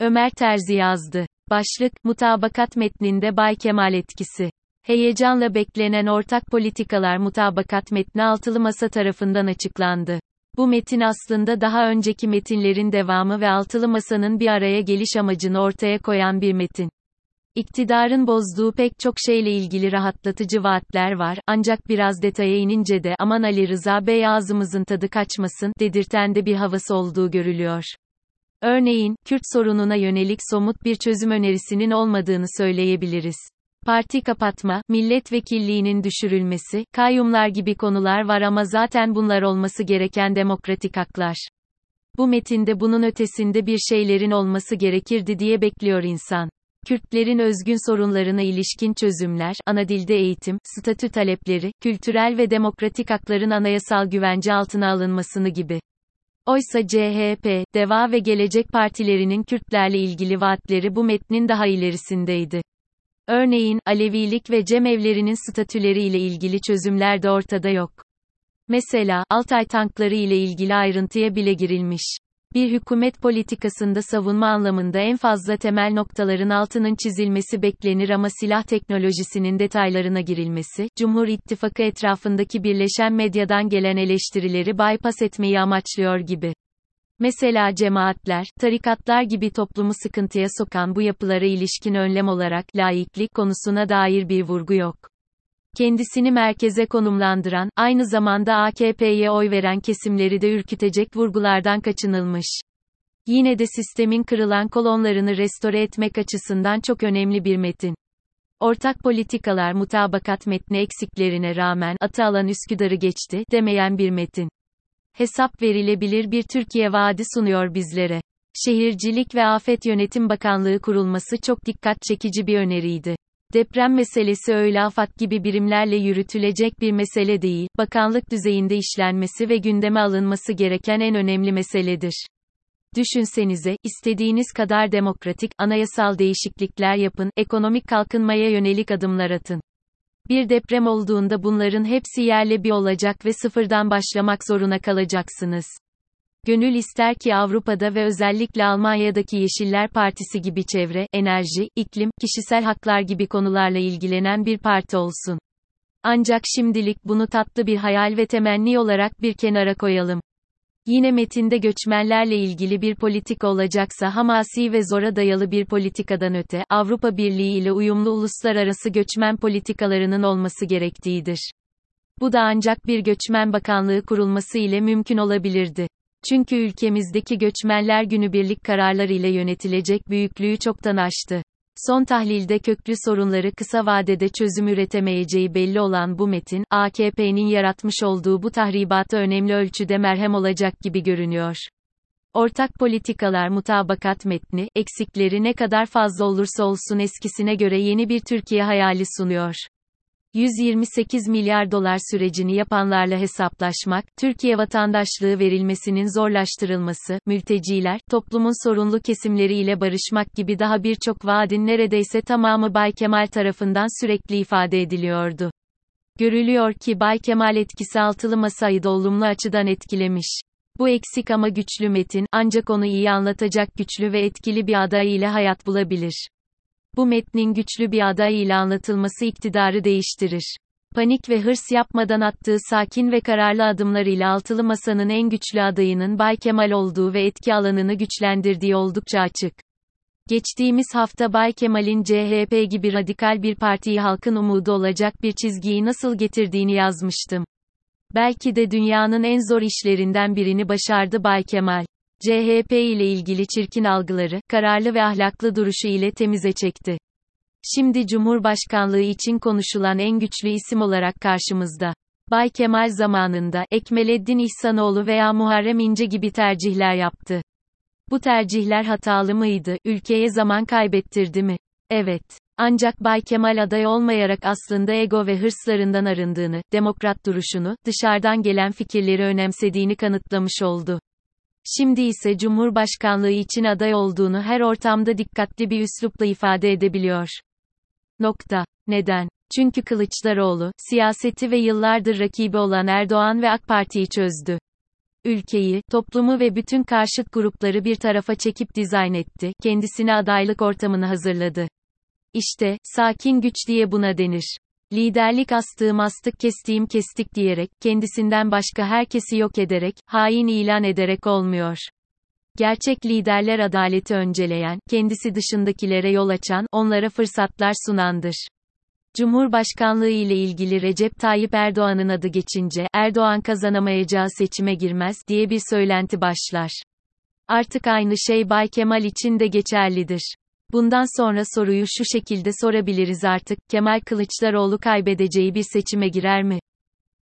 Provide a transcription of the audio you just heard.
Ömer Terzi yazdı. Başlık, mutabakat metninde Bay Kemal etkisi. Heyecanla beklenen ortak politikalar mutabakat metni altılı masa tarafından açıklandı. Bu metin aslında daha önceki metinlerin devamı ve altılı masanın bir araya geliş amacını ortaya koyan bir metin. İktidarın bozduğu pek çok şeyle ilgili rahatlatıcı vaatler var, ancak biraz detaya inince de aman Ali Rıza Bey ağzımızın tadı kaçmasın dedirten de bir havası olduğu görülüyor. Örneğin, Kürt sorununa yönelik somut bir çözüm önerisinin olmadığını söyleyebiliriz. Parti kapatma, milletvekilliğinin düşürülmesi, kayyumlar gibi konular var ama zaten bunlar olması gereken demokratik haklar. Bu metinde bunun ötesinde bir şeylerin olması gerekirdi diye bekliyor insan. Kürtlerin özgün sorunlarına ilişkin çözümler, ana dilde eğitim, statü talepleri, kültürel ve demokratik hakların anayasal güvence altına alınmasını gibi. Oysa CHP, DEVA ve Gelecek Partilerinin Kürtlerle ilgili vaatleri bu metnin daha ilerisindeydi. Örneğin, Alevilik ve cemevlerinin statüleri ile ilgili çözümler de ortada yok. Mesela, Altay tankları ile ilgili ayrıntıya bile girilmiş. Bir hükümet politikasında savunma anlamında en fazla temel noktaların altının çizilmesi beklenir ama silah teknolojisinin detaylarına girilmesi, Cumhur İttifakı etrafındaki birleşen medyadan gelen eleştirileri bypass etmeyi amaçlıyor gibi. Mesela cemaatler, tarikatlar gibi toplumu sıkıntıya sokan bu yapılara ilişkin önlem olarak laiklik konusuna dair bir vurgu yok. Kendisini merkeze konumlandıran, aynı zamanda AKP'ye oy veren kesimleri de ürkütecek vurgulardan kaçınılmış. Yine de sistemin kırılan kolonlarını restore etmek açısından çok önemli bir metin. Ortak politikalar mutabakat metni eksiklerine rağmen atı alan Üsküdar'ı geçti demeyen bir metin hesap verilebilir bir Türkiye vaadi sunuyor bizlere. Şehircilik ve Afet Yönetim Bakanlığı kurulması çok dikkat çekici bir öneriydi. Deprem meselesi öyle AFAD gibi birimlerle yürütülecek bir mesele değil, bakanlık düzeyinde işlenmesi ve gündeme alınması gereken en önemli meseledir. Düşünsenize, istediğiniz kadar demokratik, anayasal değişiklikler yapın, ekonomik kalkınmaya yönelik adımlar atın. Bir deprem olduğunda bunların hepsi yerle bir olacak ve sıfırdan başlamak zoruna kalacaksınız. Gönül ister ki Avrupa'da ve özellikle Almanya'daki Yeşiller Partisi gibi çevre, enerji, iklim, kişisel haklar gibi konularla ilgilenen bir parti olsun. Ancak şimdilik bunu tatlı bir hayal ve temenni olarak bir kenara koyalım. Yine metinde göçmenlerle ilgili bir politika olacaksa hamasi ve zora dayalı bir politikadan öte, Avrupa Birliği ile uyumlu uluslararası göçmen politikalarının olması gerektiğidir. Bu da ancak bir göçmen bakanlığı kurulması ile mümkün olabilirdi. Çünkü ülkemizdeki göçmenler günübirlik kararlar ile yönetilecek büyüklüğü çoktan aştı. Son tahlilde köklü sorunları kısa vadede çözüm üretemeyeceği belli olan bu metin, AKP'nin yaratmış olduğu bu tahribata önemli ölçüde merhem olacak gibi görünüyor. Ortak politikalar mutabakat metni, eksikleri ne kadar fazla olursa olsun eskisine göre yeni bir Türkiye hayali sunuyor. 128 milyar dolar sürecini yapanlarla hesaplaşmak, Türkiye vatandaşlığı verilmesinin zorlaştırılması, mülteciler, toplumun sorunlu kesimleriyle barışmak gibi daha birçok vaadin neredeyse tamamı Bay Kemal tarafından sürekli ifade ediliyordu. Görülüyor ki Bay Kemal etkisi altılı masayı da olumlu açıdan etkilemiş. Bu eksik ama güçlü metin, ancak onu iyi anlatacak güçlü ve etkili bir aday ile hayat bulabilir. Bu metnin güçlü bir aday ile anlatılması iktidarı değiştirir. Panik ve hırs yapmadan attığı sakin ve kararlı adımlarıyla altılı masanın en güçlü adayının Bay Kemal olduğu ve etki alanını güçlendirdiği oldukça açık. Geçtiğimiz hafta Bay Kemal'in CHP gibi radikal bir partiyi halkın umudu olacak bir çizgiyi nasıl getirdiğini yazmıştım. Belki de dünyanın en zor işlerinden birini başardı Bay Kemal. CHP ile ilgili çirkin algıları, kararlı ve ahlaklı duruşu ile temize çekti. Şimdi Cumhurbaşkanlığı için konuşulan en güçlü isim olarak karşımızda. Bay Kemal zamanında, Ekmeleddin İhsanoğlu veya Muharrem İnce gibi tercihler yaptı. Bu tercihler hatalı mıydı, ülkeye zaman kaybettirdi mi? Evet. Ancak Bay Kemal aday olmayarak aslında ego ve hırslarından arındığını, demokrat duruşunu, dışarıdan gelen fikirleri önemsediğini kanıtlamış oldu. Şimdi ise Cumhurbaşkanlığı için aday olduğunu her ortamda dikkatli bir üslupla ifade edebiliyor. Nokta. Neden? Çünkü Kılıçdaroğlu, siyaseti ve yıllardır rakibi olan Erdoğan ve AK Parti'yi çözdü. ülkeyi, toplumu ve bütün karşıt grupları bir tarafa çekip dizayn etti, kendisine adaylık ortamını hazırladı. İşte, sakin güç diye buna denir. Liderlik astığım astık kestiğim kestik diyerek, kendisinden başka herkesi yok ederek, hain ilan ederek olmuyor. Gerçek liderler adaleti önceleyen, kendisi dışındakilere yol açan, onlara fırsatlar sunandır. Cumhurbaşkanlığı ile ilgili Recep Tayyip Erdoğan'ın adı geçince, Erdoğan kazanamayacağı seçime girmez, diye bir söylenti başlar. Artık aynı şey Bay Kemal için de geçerlidir. Bundan sonra soruyu şu şekilde sorabiliriz artık, Kemal Kılıçdaroğlu kaybedeceği bir seçime girer mi?